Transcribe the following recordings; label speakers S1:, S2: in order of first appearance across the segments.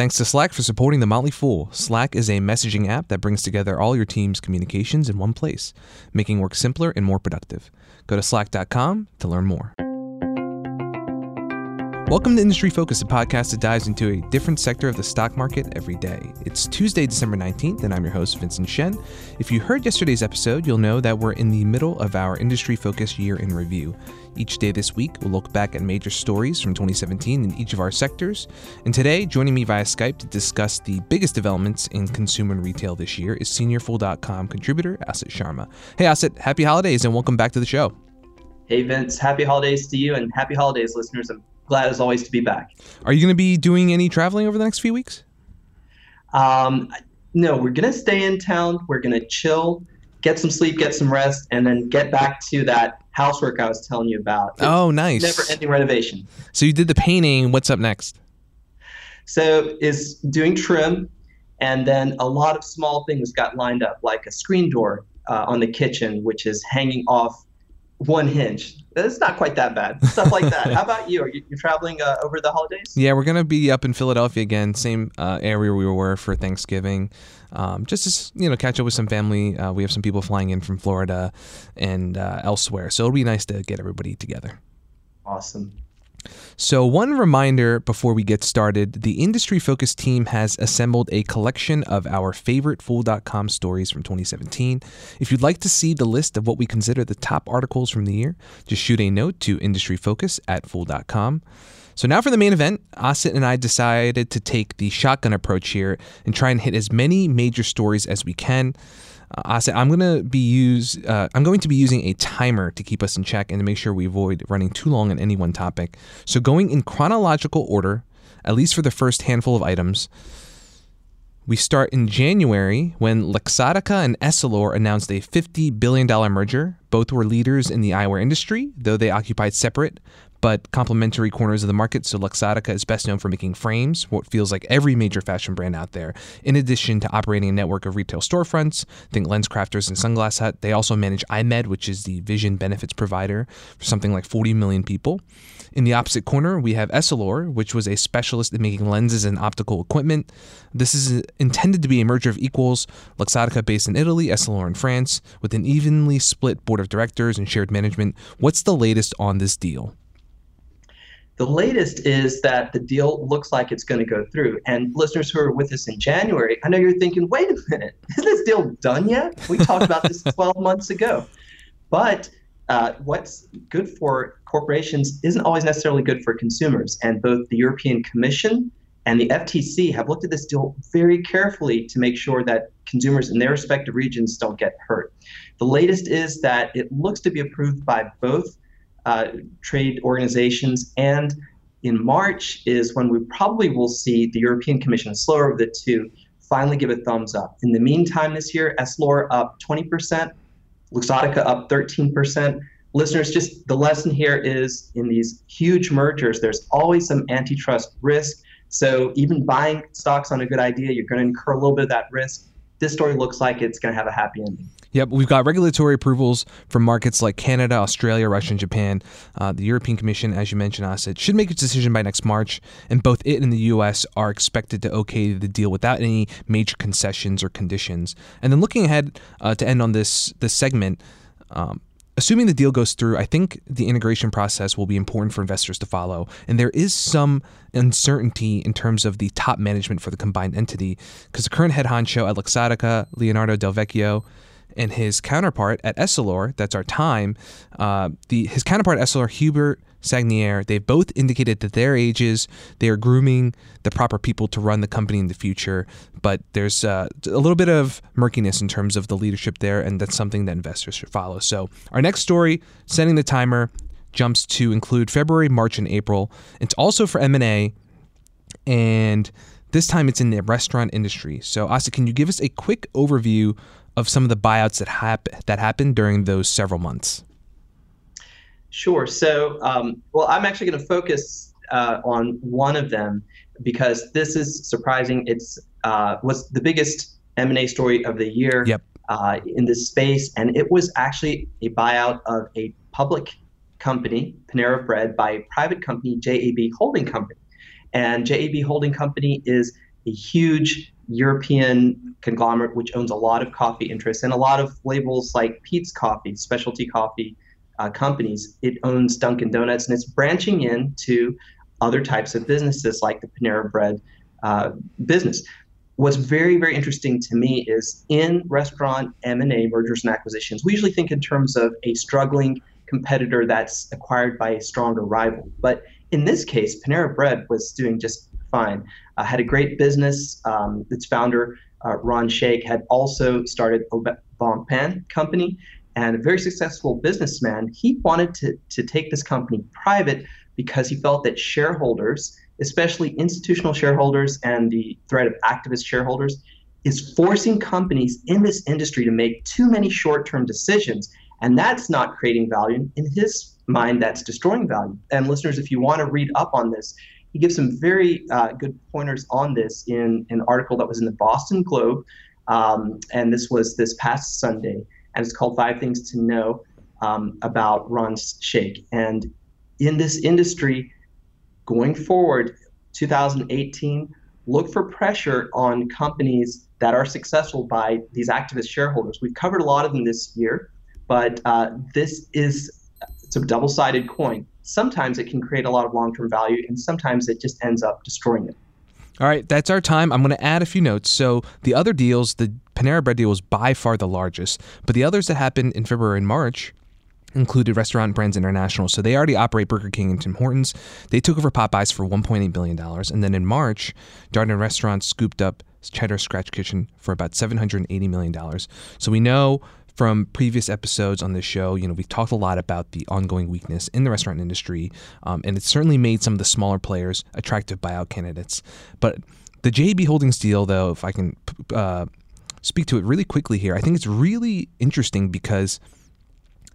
S1: Thanks to Slack for supporting The Motley Fool. Slack is a messaging app that brings together all your team's communications in one place, making work simpler and more productive. Go to slack.com to learn more. Welcome to Industry Focus, a podcast that dives into a different sector of the stock market every day. It's Tuesday, December 19th, and I'm your host, Vincent Shen. If you heard yesterday's episode, you'll know that we're in the middle of our Industry Focus year in review. Each day this week, we'll look back at major stories from 2017 in each of our sectors. And today, joining me via Skype to discuss the biggest developments in consumer and retail this year is SeniorFool.com contributor Asit Sharma. Hey, Asit, happy holidays and welcome back to the show.
S2: Hey, Vince, happy holidays to you and happy holidays, listeners. Glad as always to be back.
S1: Are you going to be doing any traveling over the next few weeks?
S2: Um, no, we're going to stay in town. We're going to chill, get some sleep, get some rest, and then get back to that housework I was telling you about.
S1: It's oh, nice.
S2: Never ending renovation.
S1: So you did the painting. What's up next?
S2: So is doing trim, and then a lot of small things got lined up, like a screen door uh, on the kitchen, which is hanging off one hinge. It's not quite that bad. Stuff like that. How about you? Are you traveling uh, over the holidays?
S1: Yeah, we're gonna be up in Philadelphia again, same uh, area we were for Thanksgiving. Um, just to you know, catch up with some family. Uh, we have some people flying in from Florida and uh, elsewhere, so it'll be nice to get everybody together.
S2: Awesome.
S1: So, one reminder before we get started the industry focused team has assembled a collection of our favorite Fool.com stories from 2017. If you'd like to see the list of what we consider the top articles from the year, just shoot a note to industryfocus at Fool.com. So now for the main event, Asit and I decided to take the shotgun approach here and try and hit as many major stories as we can. Uh, Asit I'm gonna be use uh, I'm going to be using a timer to keep us in check and to make sure we avoid running too long on any one topic. So going in chronological order, at least for the first handful of items. We start in January when Luxottica and Essilor announced a $50 billion merger. Both were leaders in the eyewear industry, though they occupied separate but complementary corners of the market. So Luxottica is best known for making frames, what feels like every major fashion brand out there. In addition to operating a network of retail storefronts, think LensCrafters and Sunglass Hut, they also manage EyeMed, which is the vision benefits provider for something like 40 million people. In the opposite corner, we have Essilor, which was a specialist in making lenses and optical equipment. This is intended to be a merger of equals, Luxottica based in Italy, Essilor in France, with an evenly split board of directors and shared management. What's the latest on this deal?
S2: The latest is that the deal looks like it's going to go through. And listeners who are with us in January, I know you're thinking, wait a minute, is this deal done yet? We talked about this 12 months ago. But uh, what's good for corporations isn't always necessarily good for consumers. And both the European Commission and the FTC have looked at this deal very carefully to make sure that consumers in their respective regions don't get hurt. The latest is that it looks to be approved by both uh, trade organizations. And in March is when we probably will see the European Commission, slower of the two, finally give a thumbs up. In the meantime, this year, Essilor up 20%, Luxottica up 13%. Listeners, just the lesson here is in these huge mergers, there's always some antitrust risk. So even buying stocks on a good idea, you're going to incur a little bit of that risk. This story looks like it's going to have a happy ending.
S1: Yep, we've got regulatory approvals from markets like Canada, Australia, Russia, and Japan. Uh, the European Commission, as you mentioned, Asit, should make its decision by next March, and both it and the U.S. are expected to okay the deal without any major concessions or conditions. And then looking ahead uh, to end on this this segment. Um, assuming the deal goes through, I think the integration process will be important for investors to follow. And there is some uncertainty in terms of the top management for the combined entity because the current head honcho at Luxottica, Leonardo Del Vecchio, and his counterpart at Essilor, that's our time, uh, the his counterpart at Essilor, Hubert Sagnières, they've both indicated that their ages, they are grooming the proper people to run the company in the future. But there's uh, a little bit of murkiness in terms of the leadership there, and that's something that investors should follow. So our next story, setting the timer, jumps to include February, March, and April. It's also for M&A, and this time it's in the restaurant industry. So Asit, can you give us a quick overview of some of the buyouts that hap- that happened during those several months?
S2: Sure. So, um, well, I'm actually going to focus uh, on one of them because this is surprising. It's uh, was the biggest M&A story of the year
S1: yep.
S2: uh, in this space, and it was actually a buyout of a public company, Panera Bread, by a private company, JAB Holding Company. And JAB Holding Company is a huge European conglomerate which owns a lot of coffee interests and a lot of labels like Peet's Coffee, specialty coffee uh, companies. It owns Dunkin' Donuts and it's branching into other types of businesses like the Panera Bread uh, business. What's very, very interesting to me is in restaurant M&A, mergers and acquisitions, we usually think in terms of a struggling competitor that's acquired by a stronger rival. But in this case, Panera Bread was doing just fine. Uh, had a great business. Um, its founder, uh, Ron Shaich, had also started Bon Pain Company and a very successful businessman. He wanted to, to take this company private because he felt that shareholders, especially institutional shareholders and the threat of activist shareholders, is forcing companies in this industry to make too many short term decisions. And that's not creating value. In his mind, that's destroying value. And listeners, if you want to read up on this, he gives some very uh, good pointers on this in an article that was in the Boston Globe. Um, and this was this past Sunday. And it's called Five Things to Know um, about Ron Shaich. And in this industry, going forward, 2018, look for pressure on companies that are successful by these activist shareholders. We've covered a lot of them this year, but uh, this is it's a double-sided coin sometimes it can create a lot of long term value, and sometimes it just ends up destroying it.
S1: All right, that's our time. I'm going to add a few notes. So the other deals, the Panera Bread deal was by far the largest, but the others that happened in February and March included Restaurant Brands International. So they already operate Burger King and Tim Hortons. They took over Popeyes for $1.8 billion. And then in March, Darden Restaurants scooped up Cheddar Scratch Kitchen for about $780 million. So we know from previous episodes on this show, you know, we've talked a lot about the ongoing weakness in the restaurant industry, um, and it's certainly made some of the smaller players attractive buyout candidates. But the JAB Holdings deal, though, if I can uh, speak to it really quickly here, I think it's really interesting because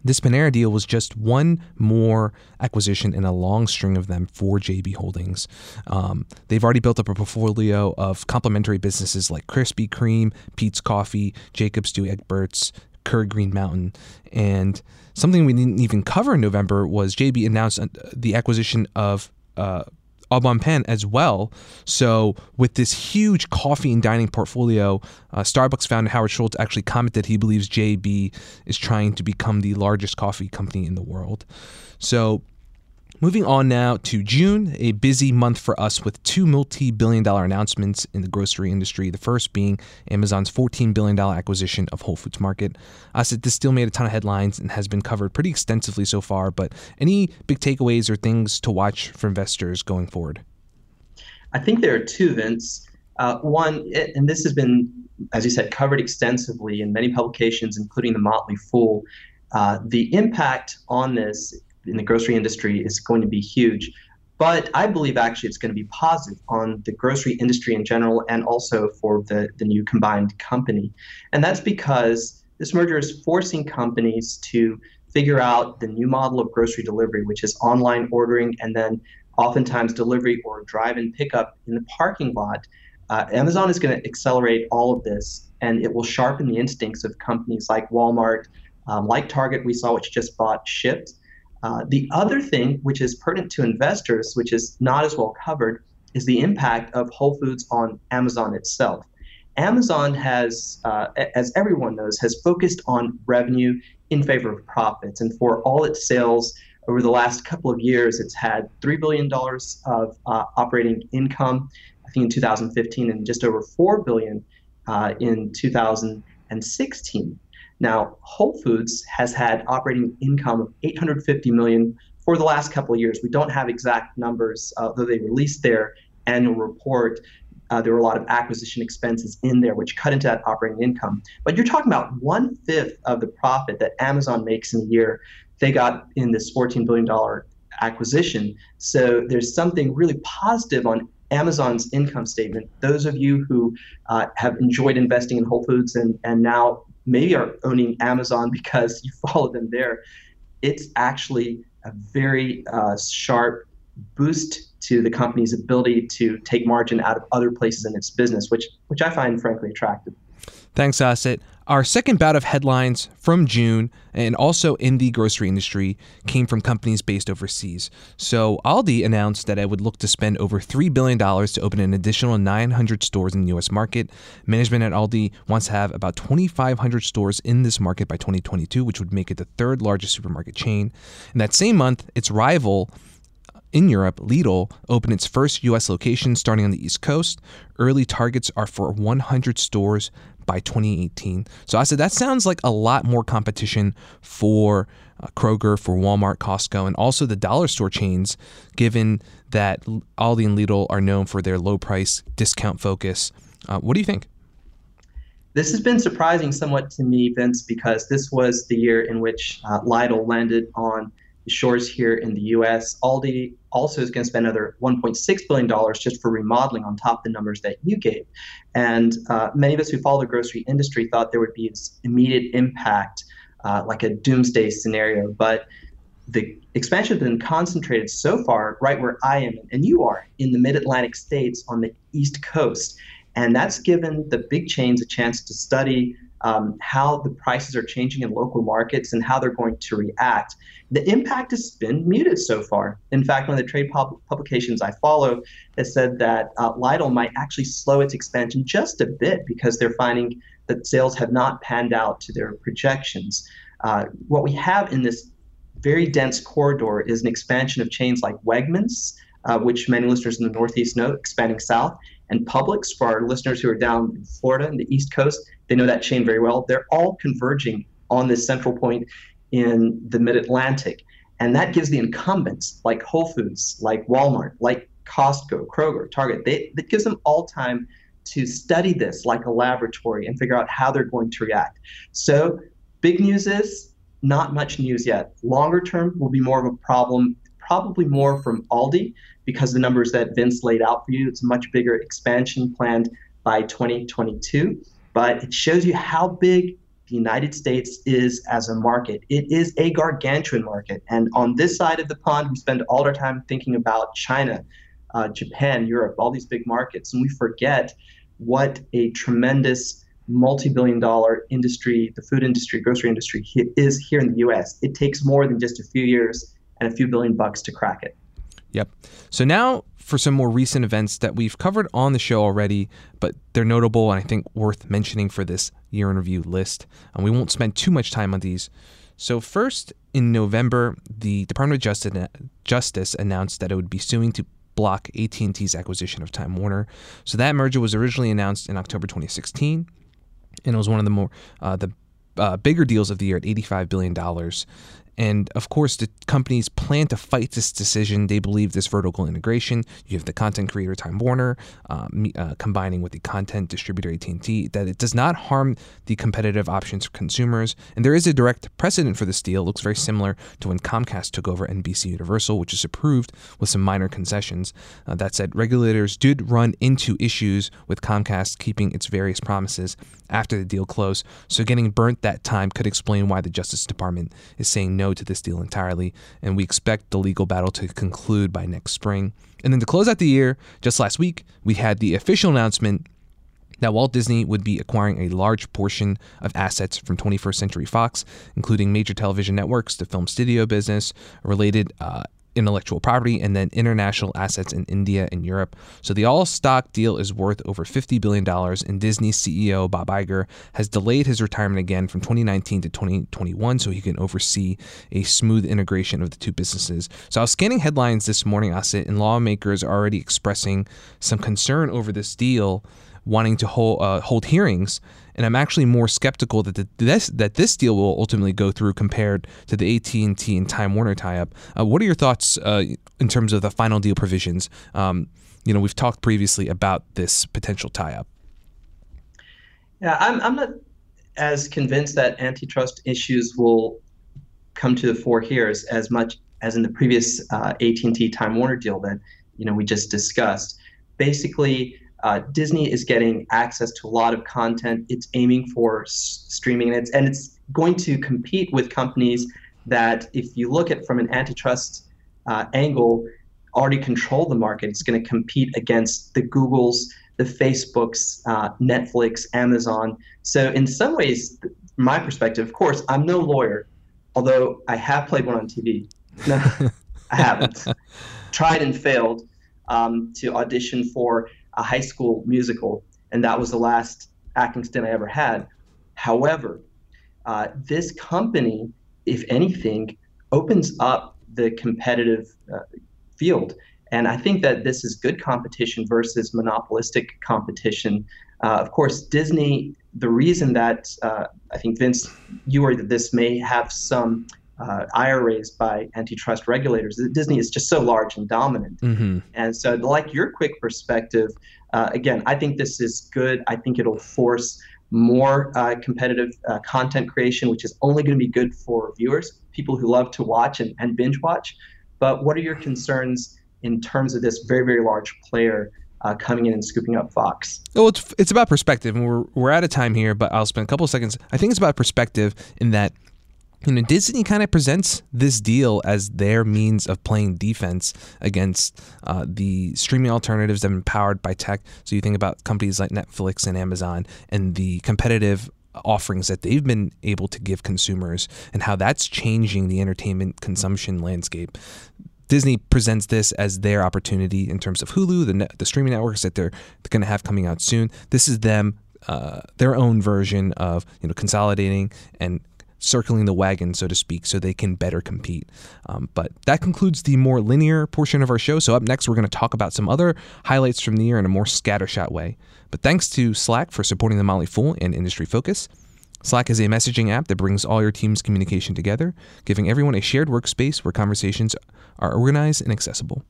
S1: this Panera deal was just one more acquisition in a long string of them for JAB Holdings. Um, they've already built up a portfolio of complementary businesses like Krispy Kreme, Peet's Coffee, Jacobs Douwe Egberts, Keurig Green Mountain. And something we didn't even cover in November was JAB announced uh, the acquisition of uh, Au Bon Pain as well. So, with this huge coffee and dining portfolio, uh, Starbucks founder Howard Schultz actually commented he believes JAB is trying to become the largest coffee company in the world. So, Moving on now to June, a busy month for us with two multi billion dollar announcements in the grocery industry. The first being Amazon's $14 billion acquisition of Whole Foods Market. Asit this still made a ton of headlines and has been covered pretty extensively so far, but any big takeaways or things to watch for investors going forward?
S2: I think there are two, Vince. Uh, one, and this has been, as you said, covered extensively in many publications, including the Motley Fool. Uh, the impact on this in the grocery industry is going to be huge. But I believe actually it's going to be positive on the grocery industry in general and also for the, the new combined company. And that's because this merger is forcing companies to figure out the new model of grocery delivery, which is online ordering and then oftentimes delivery or drive and pickup in the parking lot. Uh, Amazon is going to accelerate all of this and it will sharpen the instincts of companies like Walmart, um, like Target, we saw, which just bought Shipt. Uh, the other thing, which is pertinent to investors, which is not as well covered, is the impact of Whole Foods on Amazon itself. Amazon has, uh, as everyone knows, has focused on revenue in favor of profits. And for all its sales over the last couple of years, it's had $3 billion of uh, operating income, I think in 2015, and just over 4 billion uh, in 2016. Now, Whole Foods has had operating income of 850 million for the last couple of years. We don't have exact numbers, uh, though they released their annual report. Uh, there were a lot of acquisition expenses in there, which cut into that operating income. But you're talking about one fifth of the profit that Amazon makes in a year. They got in this $14 billion acquisition. So there's something really positive on Amazon's income statement. Those of you who uh, have enjoyed investing in Whole Foods and, and now maybe are owning Amazon because you follow them there, it's actually a very uh, sharp boost to the company's ability to take margin out of other places in its business, which which I find frankly attractive.
S1: Thanks, Asit. Our second bout of headlines from June and also in the grocery industry came from companies based overseas. So, Aldi announced that it would look to spend over $3 billion to open an additional 900 stores in the U.S. market. Management at Aldi wants to have about 2,500 stores in this market by 2022, which would make it the third largest supermarket chain. In that same month, its rival, in Europe, Lidl opened its first U.S. location starting on the East Coast. Early targets are for 100 stores by 2018. So Asit that sounds like a lot more competition for uh, Kroger, for Walmart, Costco, and also the dollar store chains, given that Aldi and Lidl are known for their low price discount focus. Uh, what do you think?
S2: This has been surprising somewhat to me, Vince, because this was the year in which uh, Lidl landed on shores here in the U.S. Aldi also is going to spend another 1.6 billion dollars just for remodeling on top of the numbers that you gave. And uh, many of us who follow the grocery industry thought there would be this immediate impact, uh, like a doomsday scenario. But the expansion has been concentrated so far right where I am and you are in the mid-Atlantic states on the East Coast. And that's given the big chains a chance to study um, how the prices are changing in local markets and how they're going to react. The impact has been muted so far. In fact, one of the trade pub- publications I follow has said that uh, Lidl might actually slow its expansion just a bit because they're finding that sales have not panned out to their projections. Uh, what we have in this very dense corridor is an expansion of chains like Wegmans, uh, which many listeners in the Northeast know, expanding south, and Publix for our listeners who are down in Florida and the East Coast. They know that chain very well. They're all converging on this central point in the mid Atlantic. And that gives the incumbents like Whole Foods, like Walmart, like Costco, Kroger, Target, they, that gives them all time to study this like a laboratory and figure out how they're going to react. So, big news is not much news yet. Longer term will be more of a problem, probably more from Aldi because the numbers that Vince laid out for you, it's a much bigger expansion planned by 2022 but it shows you how big the United States is as a market. It is a gargantuan market. And on this side of the pond, we spend all our time thinking about China, uh, Japan, Europe, all these big markets. And we forget what a tremendous multi billion dollar industry, the food industry, grocery industry, is here in the US. It takes more than just a few years and a few billion bucks to crack it.
S1: Yep. So now for some more recent events that we've covered on the show already, but they're notable and I think worth mentioning for this year in review list. And we won't spend too much time on these. So first, in November, the Department of Justice announced that it would be suing to block AT&T's acquisition of Time Warner. So that merger was originally announced in October 2016, and it was one of the more uh, the uh, bigger deals of the year at $85 billion. And of course, the companies plan to fight this decision. They believe this vertical integration. You have the content creator Time Warner uh, uh, combining with the content distributor AT&T. That it does not harm the competitive options for consumers. And there is a direct precedent for this deal. It looks very similar to when Comcast took over NBC Universal, which is approved with some minor concessions. Uh, that said, regulators did run into issues with Comcast keeping its various promises after the deal closed. So getting burnt that time could explain why the Justice Department is saying no to this deal entirely. And we expect the legal battle to conclude by next spring. And then to close out the year, just last week, we had the official announcement that Walt Disney would be acquiring a large portion of assets from 21st Century Fox, including major television networks, the film studio business, related uh, intellectual property and then international assets in India and Europe. So the all stock deal is worth over $50 billion, and Disney CEO Bob Iger has delayed his retirement again from 2019 to 2021 so he can oversee a smooth integration of the two businesses. So I was scanning headlines this morning, Asit, and lawmakers are already expressing some concern over this deal, wanting to hold, uh, hold hearings and I'm actually more skeptical that the, this that this deal will ultimately go through compared to the AT and T and Time Warner tie-up. Uh, what are your thoughts uh, in terms of the final deal provisions? Um, you know, we've talked previously about this potential tie-up.
S2: Yeah, I'm, I'm not as convinced that antitrust issues will come to the fore here as, as much as in the previous uh, AT&T Time Warner deal that you know we just discussed. Basically, uh, Disney is getting access to a lot of content. It's aiming for s- streaming, and it's and it's going to compete with companies that, if you look at from an antitrust uh, angle, already control the market. It's going to compete against the Googles, the Facebooks, uh, Netflix, Amazon. So in some ways, from my perspective, of course, I'm no lawyer, although I have played one on TV. No, I haven't. Tried and failed um, to audition for a high school musical, and that was the last acting stint I ever had. However, uh, this company, if anything, opens up the competitive uh, field. And I think that this is good competition versus monopolistic competition. Uh, of course, Disney, the reason that uh, I think, Vince, you that this may have some uh, raised by antitrust regulators, Disney is just so large and dominant. Mm-hmm. And so, like your quick perspective, uh, again, I think this is good. I think it'll force more uh, competitive uh, content creation, which is only going to be good for viewers, people who love to watch and, and binge watch. But what are your concerns in terms of this very, very large player uh, coming in and scooping up Fox?
S1: Well, it's, it's about perspective, and we're, we're out of time here, but I'll spend a couple of seconds. I think it's about perspective in that you know, Disney kind of presents this deal as their means of playing defense against uh, the streaming alternatives that have been powered by tech. So you think about companies like Netflix and Amazon and the competitive offerings that they've been able to give consumers and how that's changing the entertainment consumption landscape. Disney presents this as their opportunity in terms of Hulu, the, the streaming networks that they're, they're going to have coming out soon. This is them uh, their own version of you know consolidating and circling the wagon, so to speak, so they can better compete. Um, but that concludes the more linear portion of our show. So, up next, we're going to talk about some other highlights from the year in a more scattershot way. But thanks to Slack for supporting the Motley Fool and Industry Focus. Slack is a messaging app that brings all your team's communication together, giving everyone a shared workspace where conversations are organized and accessible.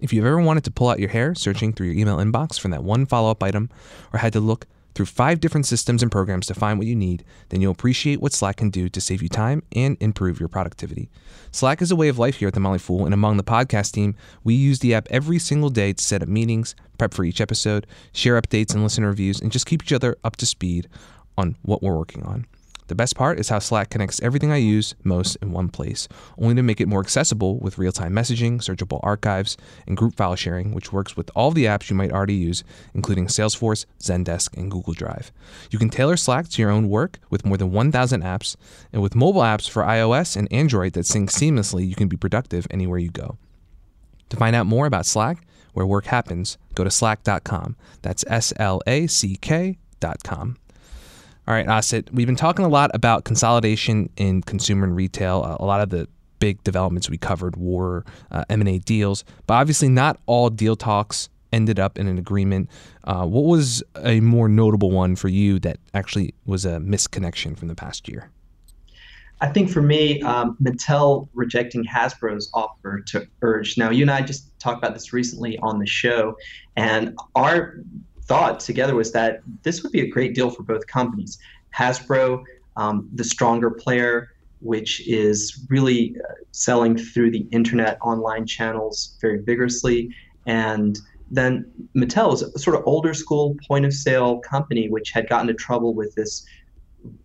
S1: If you've ever wanted to pull out your hair searching through your email inbox for that one follow up item, or had to look through five different systems and programs to find what you need, then you'll appreciate what Slack can do to save you time and improve your productivity. Slack is a way of life here at the Motley Fool, and among the podcast team, we use the app every single day to set up meetings, prep for each episode, share updates and listen reviews, and just keep each other up to speed on what we're working on. The best part is how Slack connects everything I use most in one place, only to make it more accessible with real time messaging, searchable archives, and group file sharing, which works with all the apps you might already use, including Salesforce, Zendesk, and Google Drive. You can tailor Slack to your own work with more than 1,000 apps, and with mobile apps for iOS and Android that sync seamlessly, you can be productive anywhere you go. To find out more about Slack, where work happens, go to slack.com. That's S L A C K.com. All right, Asit, we've been talking a lot about consolidation in consumer and retail. A lot of the big developments we covered were uh, M&A deals, but obviously not all deal talks ended up in an agreement. Uh, what was a more notable one for you that actually was a misconnection from the past year?
S2: I think for me, um, Mattel rejecting Hasbro's offer to Urge. Now, you and I just talked about this recently on the show, and our thought together was that this would be a great deal for both companies. Hasbro, um, the stronger player, which is really uh, selling through the internet online channels very vigorously, and then Mattel is a sort of older school point of sale company which had gotten into trouble with this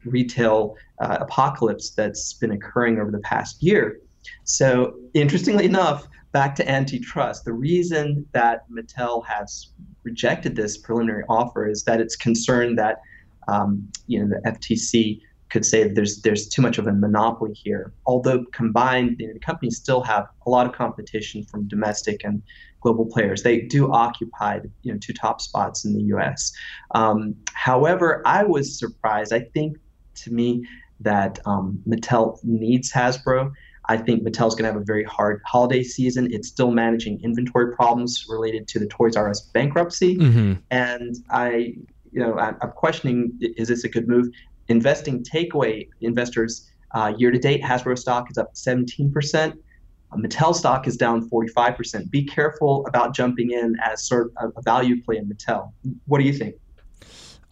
S2: retail uh, apocalypse that's been occurring over the past year. So, interestingly enough, back to antitrust, the reason that Mattel has rejected this preliminary offer is that it's concerned that um, you know the FTC could say there's there's too much of a monopoly here. Although combined, you know, the companies still have a lot of competition from domestic and global players. They do occupy you know two top spots in the U.S. Um, however, I was surprised. I think to me that um, Mattel needs Hasbro. I think Mattel's going to have a very hard holiday season. It's still managing inventory problems related to the Toys R Us bankruptcy, mm-hmm. and I, you know, I'm, I'm, questioning: is this a good move? Investing takeaway investors uh, year to date, Hasbro stock is up 17 percent. Mattel stock is down 45%. Be careful about jumping in as sort of a value play in Mattel. What do you think?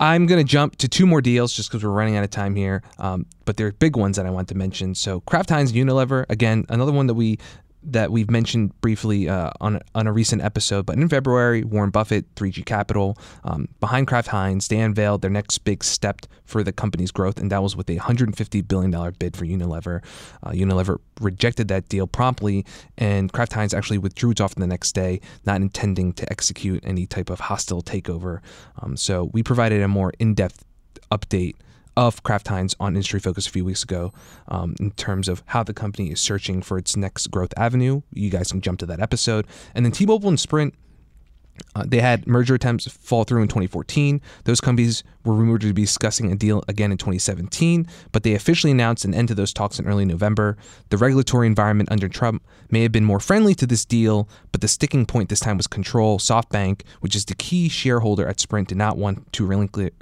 S1: I'm going to jump to two more deals just because we're running out of time here. Um, but they're big ones that I want to mention. So Kraft Heinz Unilever, again, another one that we that we've mentioned briefly uh, on on a recent episode, but in February, Warren Buffett, 3G Capital, um, behind Kraft Heinz, they unveiled their next big step for the company's growth, and that was with a 150 billion dollar bid for Unilever. Uh, Unilever rejected that deal promptly, and Kraft Heinz actually withdrew its offer the next day, not intending to execute any type of hostile takeover. Um, so we provided a more in depth update of Kraft Heinz on Industry Focus a few weeks ago um, in terms of how the company is searching for its next growth avenue. You guys can jump to that episode. And then T Mobile and Sprint uh, they had merger attempts fall through in 2014. Those companies were rumored to be discussing a deal again in 2017, but they officially announced an end to those talks in early November. The regulatory environment under Trump may have been more friendly to this deal, but the sticking point this time was control. SoftBank, which is the key shareholder at Sprint, did not want to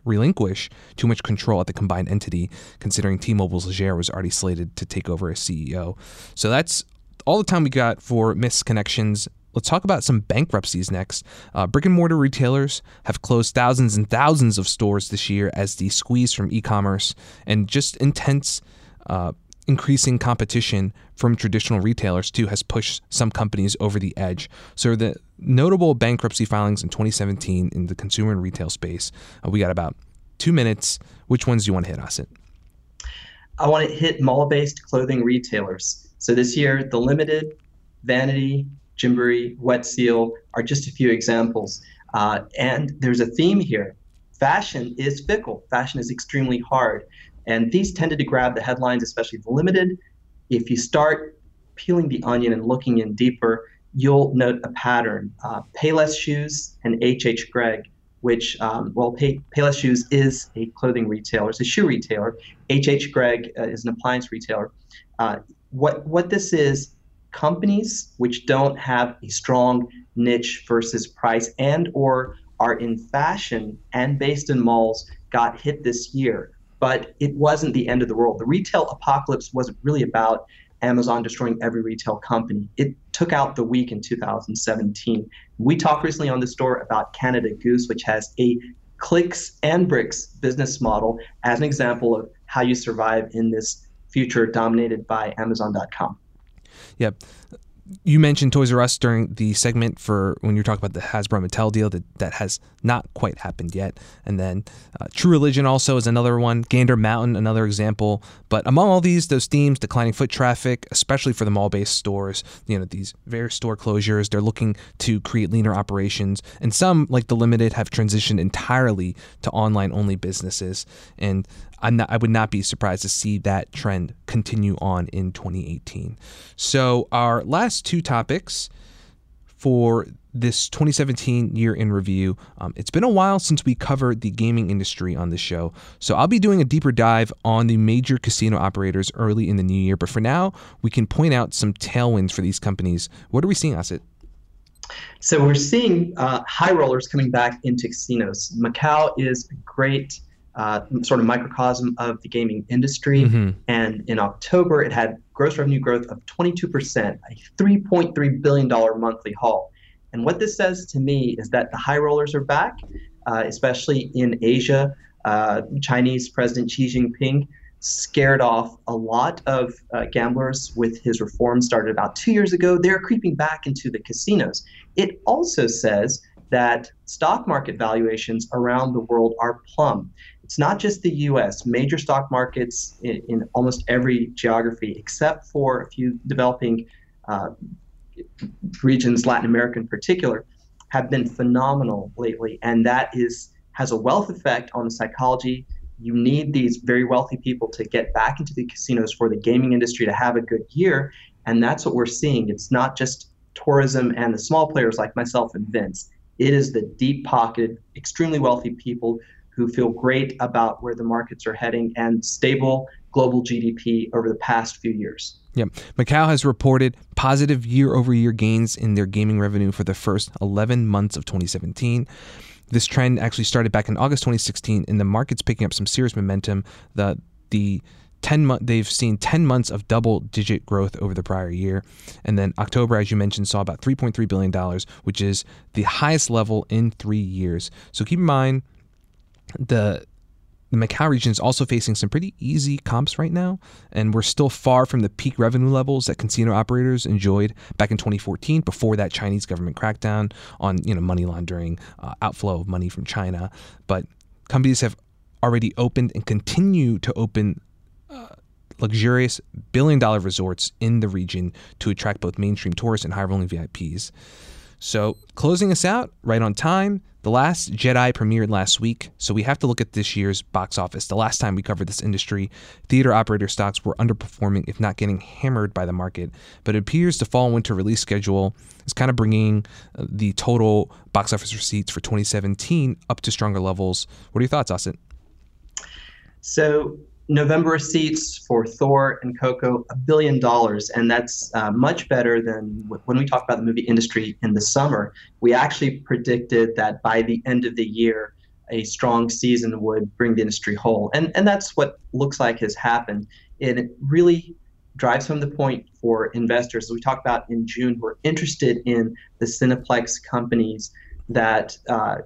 S1: relinquish too much control at the combined entity, considering T-Mobile's share was already slated to take over as CEO. So that's all the time we got for missed connections Let's talk about some bankruptcies next. Uh, brick and mortar retailers have closed thousands and thousands of stores this year as the squeeze from e commerce and just intense uh, increasing competition from traditional retailers too has pushed some companies over the edge. So the notable bankruptcy filings in 2017 in the consumer and retail space, uh, we got about two minutes. Which ones do you want to hit, Asit?
S2: I want to hit mall-based clothing retailers. So this year, the Limited, Vanity, Gymboree, Wet Seal are just a few examples. Uh, and there's a theme here. Fashion is fickle. Fashion is extremely hard. And these tended to grab the headlines, especially the limited. If you start peeling the onion and looking in deeper, you'll note a pattern. Uh, Payless Shoes and H.H. Gregg, which, um, well, Pay- Payless Shoes is a clothing retailer, it's a shoe retailer. H.H. Gregg uh, is an appliance retailer. Uh, what, what this is, companies which don't have a strong niche versus price and or are in fashion and based in malls got hit this year. But it wasn't the end of the world. The retail apocalypse wasn't really about amazon destroying every retail company. It took out the weak in 2017 we talked recently on the store about canada goose which has a clicks and bricks business model as an example of how you survive in this future dominated by amazon.com
S1: Yep. You mentioned Toys R Us during the segment for when you are talking about the Hasbro Mattel deal that, that has not quite happened yet. And then uh, True Religion also is another one. Gander Mountain, another example. But among all these, those themes, declining foot traffic, especially for the mall based stores, you know, these various store closures, they're looking to create leaner operations. And some, like the Limited, have transitioned entirely to online only businesses. And not, i would not be surprised to see that trend continue on in 2018. So, our last two topics for this 2017 year in review. Um, it's been a while since we covered the gaming industry on this show, so I'll be doing a deeper dive on the major casino operators early in the new year. But for now, we can point out some tailwinds for these companies. What are we seeing, Asit?
S2: So we're seeing uh, high rollers coming back into casinos. Macau is a great uh, sort of microcosm of the gaming industry. Mm-hmm. And in October, it had gross revenue growth of 22%, a $3.3 billion monthly haul. And what this says to me is that the high rollers are back, uh, especially in Asia. Uh, Chinese President Xi Jinping scared off a lot of uh, gamblers with his reform started about two years ago. They're creeping back into the casinos. It also says that stock market valuations around the world are plumb. It's not just the US, major stock markets in, in almost every geography, except for a few developing uh, regions, Latin America in particular, have been phenomenal lately. And that is has a wealth effect on the psychology. You need these very wealthy people to get back into the casinos for the gaming industry to have a good year. And that's what we're seeing. It's not just tourism and the small players like myself and Vince. It is the deep pocketed, extremely wealthy people who feel great about where the markets are heading and stable global GDP over the past few years.
S1: Yep. Macau has reported positive year over year gains in their gaming revenue for the first 11 months of 2017. This trend actually started back in August 2016, and the market's picking up some serious momentum. The the 10 month they've seen 10 months of double digit growth over the prior year and then october as you mentioned saw about 3.3 billion dollars which is the highest level in 3 years so keep in mind the the Macau region is also facing some pretty easy comps right now, and we're still far from the peak revenue levels that casino operators enjoyed back in 2014 before that Chinese government crackdown on you know money laundering, uh, outflow of money from China. But companies have already opened and continue to open uh, luxurious billion dollar resorts in the region to attract both mainstream tourists and high rolling VIPs. So, closing us out right on time, The Last Jedi premiered last week, so we have to look at this year's box office. The last time we covered this industry, theater operator stocks were underperforming, if not getting hammered by the market. But it appears the fall winter release schedule is kind of bringing uh, the total box office receipts for 2017 up to stronger levels. What are your thoughts, Austin?
S2: So November receipts for Thor and Coco, a billion dollars, and that's uh, much better than when we talk about the movie industry in the summer. We actually predicted that by the end of the year, a strong season would bring the industry whole, and and that's what looks like has happened. It really drives home the point for investors. As we talked about in June, we're interested in the Cineplex companies that uh,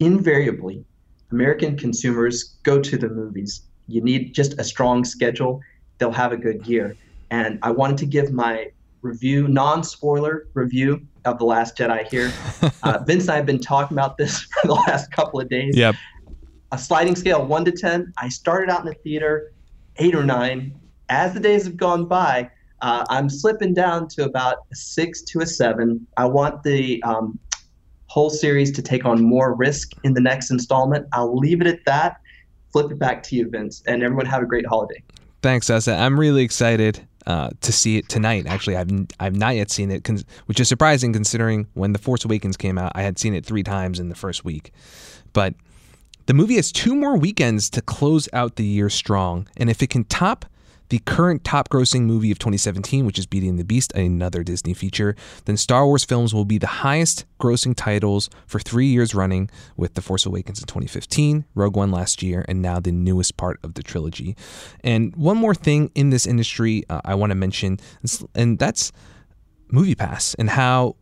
S2: invariably American consumers go to the movies you need just a strong schedule. They'll have a good year. And I wanted to give my review, non-spoiler review of The Last Jedi here. Uh, Vince and I have been talking about this for the last couple of days.
S1: Yep.
S2: A sliding scale, one to ten. I started out in the theater, eight or nine. As the days have gone by, uh, I'm slipping down to about a six to a seven. I want the um, whole series to take on more risk in the next installment. I'll leave it at that flip it back to you, Vince, and everyone have a great holiday.
S1: Thanks, Asit. I'm really excited uh, to see it tonight. Actually, I've I've not yet seen it, which is surprising considering when The Force Awakens came out, I had seen it three times in the first week. But the movie has two more weekends to close out the year strong, and if it can top the current top grossing movie of 2017, which is Beauty and the Beast, another Disney feature, then Star Wars films will be the highest grossing titles for three years running, with The Force Awakens in 2015, Rogue One last year, and now the newest part of the trilogy. And one more thing in this industry uh, I want to mention, and that's MoviePass and how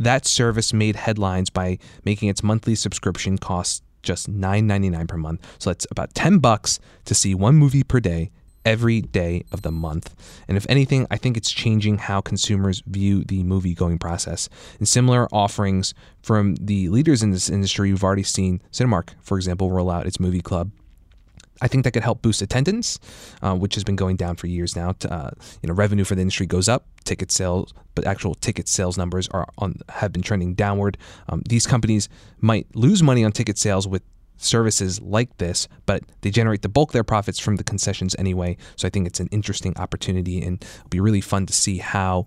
S1: that service made headlines by making its monthly subscription cost just $9.99 per month. So that's about 10 bucks to see one movie per day every day of the month. And if anything, I think it's changing how consumers view the movie going process. And similar offerings from the leaders in this industry, you've already seen Cinemark, for example, roll out its movie club. I think that could help boost attendance, uh, which has been going down for years now. To, uh, you know, revenue for the industry goes up, ticket sales, but actual ticket sales numbers are on have been trending downward. Um, these companies might lose money on ticket sales with services like this, but they generate the bulk of their profits from the concessions anyway. So I think it's an interesting opportunity and it'll be really fun to see how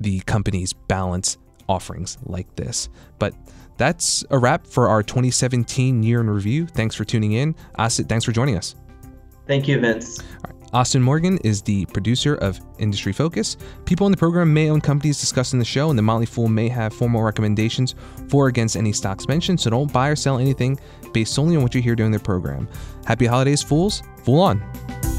S1: the companies balance offerings like this. But that's a wrap for our 2017 year in review. Thanks for tuning in. Asit, thanks for joining us.
S2: Thank you, Vince.
S1: Austin Morgan is the producer of Industry Focus. People in the program may own companies discussed in the show, and the Motley Fool may have formal recommendations for or against any stocks mentioned, so don't buy or sell anything based solely on what you hear during the program. Happy holidays, fools. Fool on.